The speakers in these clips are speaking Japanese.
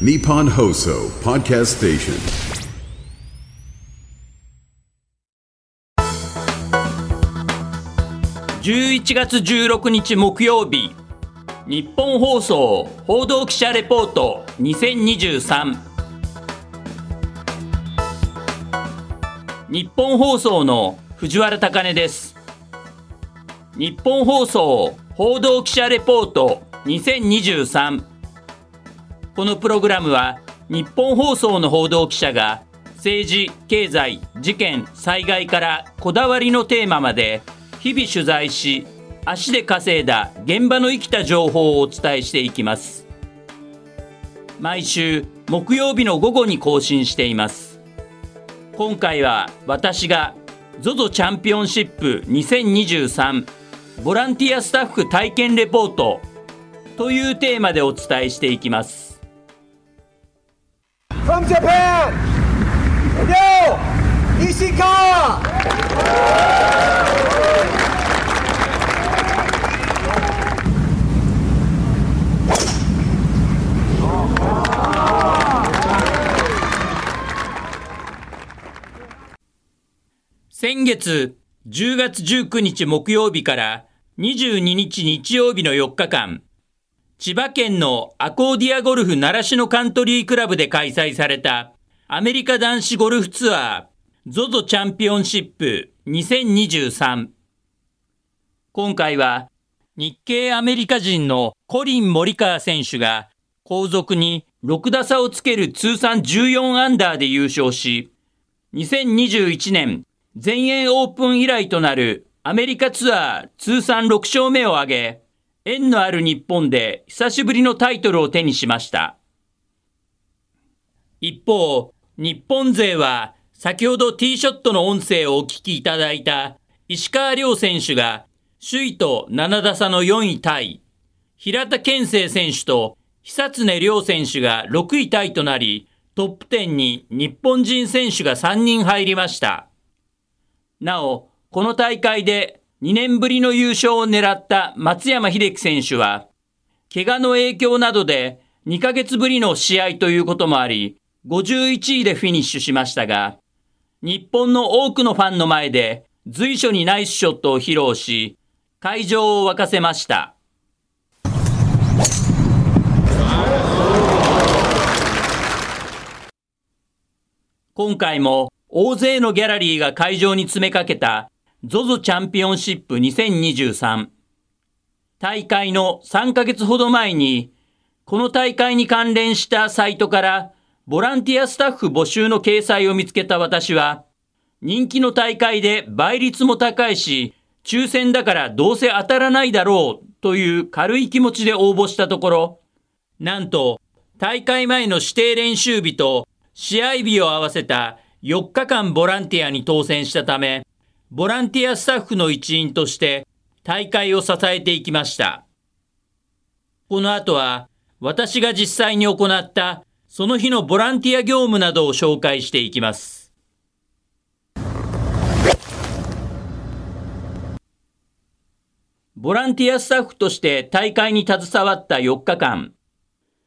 Nippon Hoso Podcast Station. 11月16日木曜日。日本放送報道記者レポート2023日本放送の藤原貴根です。日本放送報道記者レポート2023このプログラムは日本放送の報道記者が政治、経済、事件、災害からこだわりのテーマまで日々取材し足で稼いだ現場の生きた情報をお伝えしていきます。毎週木曜日の午後に更新しています。今回は私が ZOZO チャンピオンシップ2023ボランティアスタッフ体験レポートというテーマでお伝えしていきます。From Japan, Yo Ishikawa! 先月10月19日木曜日から22日日曜日の4日間、千葉県のアコーディアゴルフ習志野カントリークラブで開催されたアメリカ男子ゴルフツアー ZOZO チャンピオンシップ2023。今回は日系アメリカ人のコリン・モリカー選手が後続に6打差をつける通算14アンダーで優勝し、2021年全英オープン以来となるアメリカツアー通算6勝目を挙げ、縁のある日本で久しぶりのタイトルを手にしました。一方、日本勢は先ほどティーショットの音声をお聞きいただいた石川遼選手が首位と7打差の4位タイ、平田健生選手と久常涼選手が6位タイとなり、トップ10に日本人選手が3人入りました。なお、この大会で2年ぶりの優勝を狙った松山英樹選手は、怪我の影響などで2ヶ月ぶりの試合ということもあり、51位でフィニッシュしましたが、日本の多くのファンの前で随所にナイスショットを披露し、会場を沸かせました。今回も大勢のギャラリーが会場に詰めかけた ZOZO チャンピオンシップ2023。大会の3ヶ月ほど前に、この大会に関連したサイトからボランティアスタッフ募集の掲載を見つけた私は、人気の大会で倍率も高いし、抽選だからどうせ当たらないだろうという軽い気持ちで応募したところ、なんと大会前の指定練習日と試合日を合わせた4日間ボランティアに当選したため、ボランティアスタッフの一員として大会を支えていきました。この後は私が実際に行ったその日のボランティア業務などを紹介していきます。ボランティアスタッフとして大会に携わった4日間、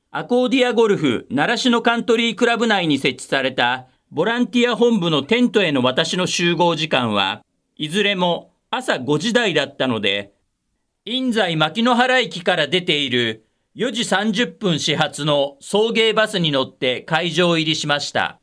アコーディアゴルフ習志野カントリークラブ内に設置されたボランティア本部のテントへの私の集合時間はいずれも朝5時台だったので、印西牧之原駅から出ている4時30分始発の送迎バスに乗って会場入りしました。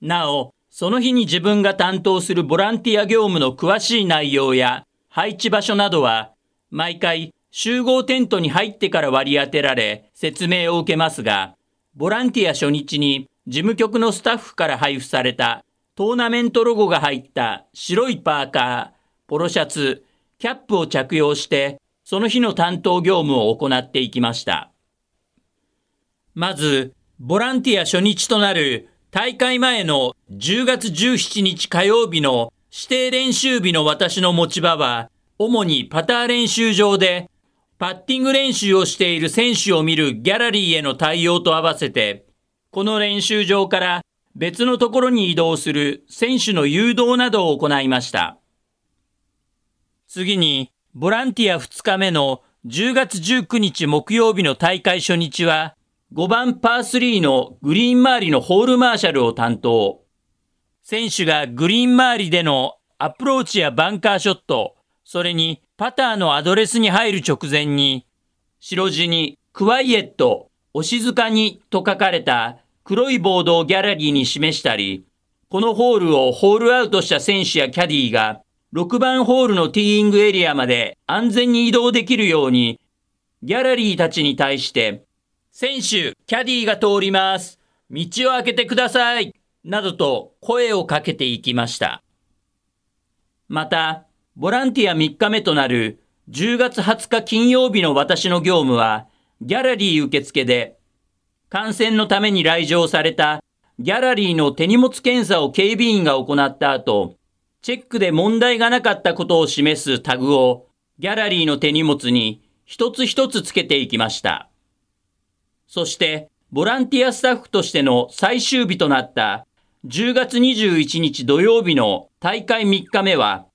なお、その日に自分が担当するボランティア業務の詳しい内容や配置場所などは、毎回集合テントに入ってから割り当てられ説明を受けますが、ボランティア初日に事務局のスタッフから配布されたトーナメントロゴが入った白いパーカー、ポロシャツ、キャップを着用して、その日の担当業務を行っていきました。まず、ボランティア初日となる大会前の10月17日火曜日の指定練習日の私の持ち場は、主にパター練習場で、パッティング練習をしている選手を見るギャラリーへの対応と合わせて、この練習場から別のところに移動する選手の誘導などを行いました。次に、ボランティア2日目の10月19日木曜日の大会初日は、5番パー3のグリーン周りのホールマーシャルを担当。選手がグリーン周りでのアプローチやバンカーショット、それにパターのアドレスに入る直前に、白地に Quiet、お静かにと書かれた黒いボードをギャラリーに示したり、このホールをホールアウトした選手やキャディが6番ホールのティーイングエリアまで安全に移動できるように、ギャラリーたちに対して、選手、キャディが通ります。道を開けてください。などと声をかけていきました。また、ボランティア3日目となる10月20日金曜日の私の業務は、ギャラリー受付で、感染のために来場されたギャラリーの手荷物検査を警備員が行った後、チェックで問題がなかったことを示すタグをギャラリーの手荷物に一つ一つつけていきました。そして、ボランティアスタッフとしての最終日となった10月21日土曜日の大会3日目は、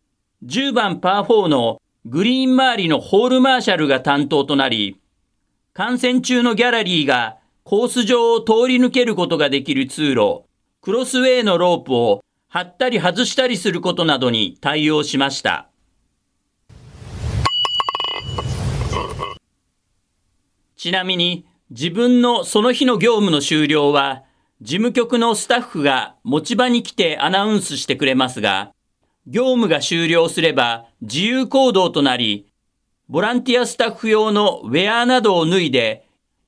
10番パー4のグリーン周りのホールマーシャルが担当となり、観戦中のギャラリーがコース上を通り抜けることができる通路、クロスウェイのロープを貼ったり外したりすることなどに対応しました。ちなみに自分のその日の業務の終了は事務局のスタッフが持ち場に来てアナウンスしてくれますが、業務が終了すれば自由行動となり、ボランティアスタッフ用のウェアなどを脱いで、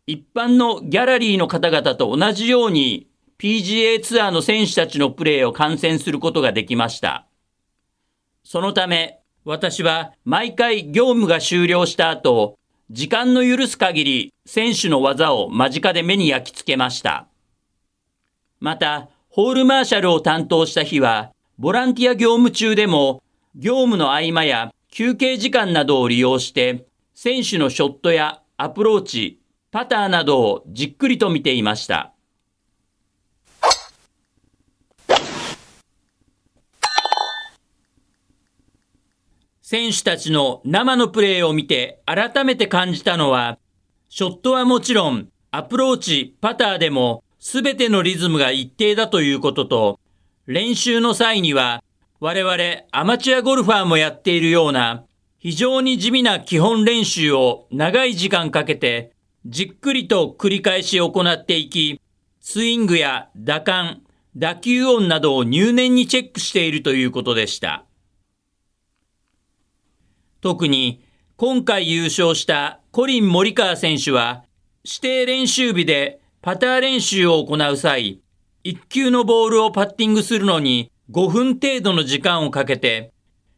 一般のギャラリーの方々と同じように PGA ツアーの選手たちのプレーを観戦することができました。そのため、私は毎回業務が終了した後、時間の許す限り選手の技を間近で目に焼き付けました。また、ホールマーシャルを担当した日は、ボランティア業務中でも、業務の合間や休憩時間などを利用して、選手のショットやアプローチ、パターなどをじっくりと見ていました。選手たちの生のプレーを見て改めて感じたのは、ショットはもちろん、アプローチ、パターでも、すべてのリズムが一定だということと、練習の際には、我々アマチュアゴルファーもやっているような、非常に地味な基本練習を長い時間かけて、じっくりと繰り返し行っていき、スイングや打感、打球音などを入念にチェックしているということでした。特に、今回優勝したコリン・モリカー選手は、指定練習日でパター練習を行う際、1球のボールをパッティングするのに5分程度の時間をかけて、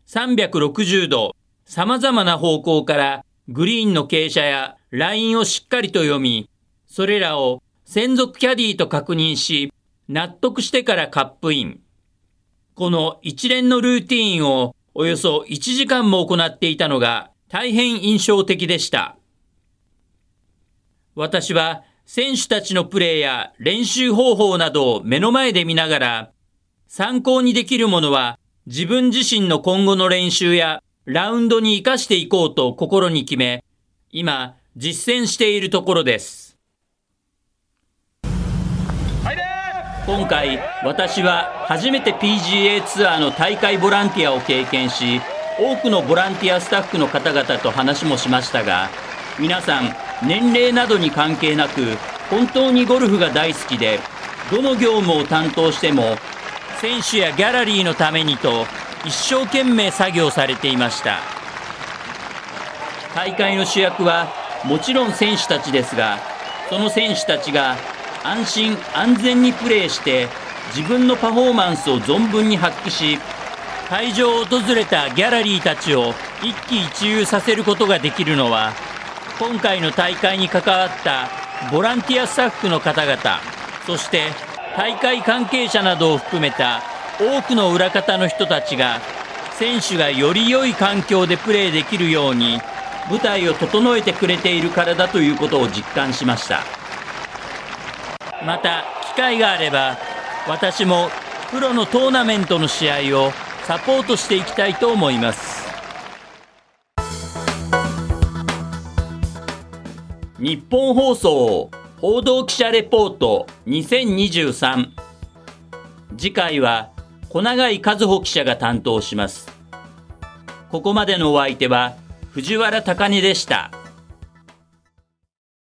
360度、様々な方向からグリーンの傾斜やラインをしっかりと読み、それらを専属キャディと確認し、納得してからカップイン。この一連のルーティーンをおよそ1時間も行っていたのが大変印象的でした。私は選手たちのプレーや練習方法などを目の前で見ながら、参考にできるものは自分自身の今後の練習やラウンドに活かしていこうと心に決め、今実践しているところです。今回私は初めて PGA ツアーの大会ボランティアを経験し、多くのボランティアスタッフの方々と話もしましたが、皆さん年齢などに関係なく本当にゴルフが大好きでどの業務を担当しても選手やギャラリーのためにと一生懸命作業されていました大会の主役はもちろん選手たちですがその選手たちが安心安全にプレーして自分のパフォーマンスを存分に発揮し会場を訪れたギャラリーたちを一喜一憂させることができるのは今回の大会に関わったボランティアスタッフの方々そして大会関係者などを含めた多くの裏方の人たちが選手がより良い環境でプレーできるように舞台を整えてくれているからだということを実感しました。また機会があれば私もプロのトーナメントの試合をサポートしていきたいと思います。日本放送報道記者レポート2023次回は小永井和穂記者が担当します。ここまでのお相手は藤原貴根でした。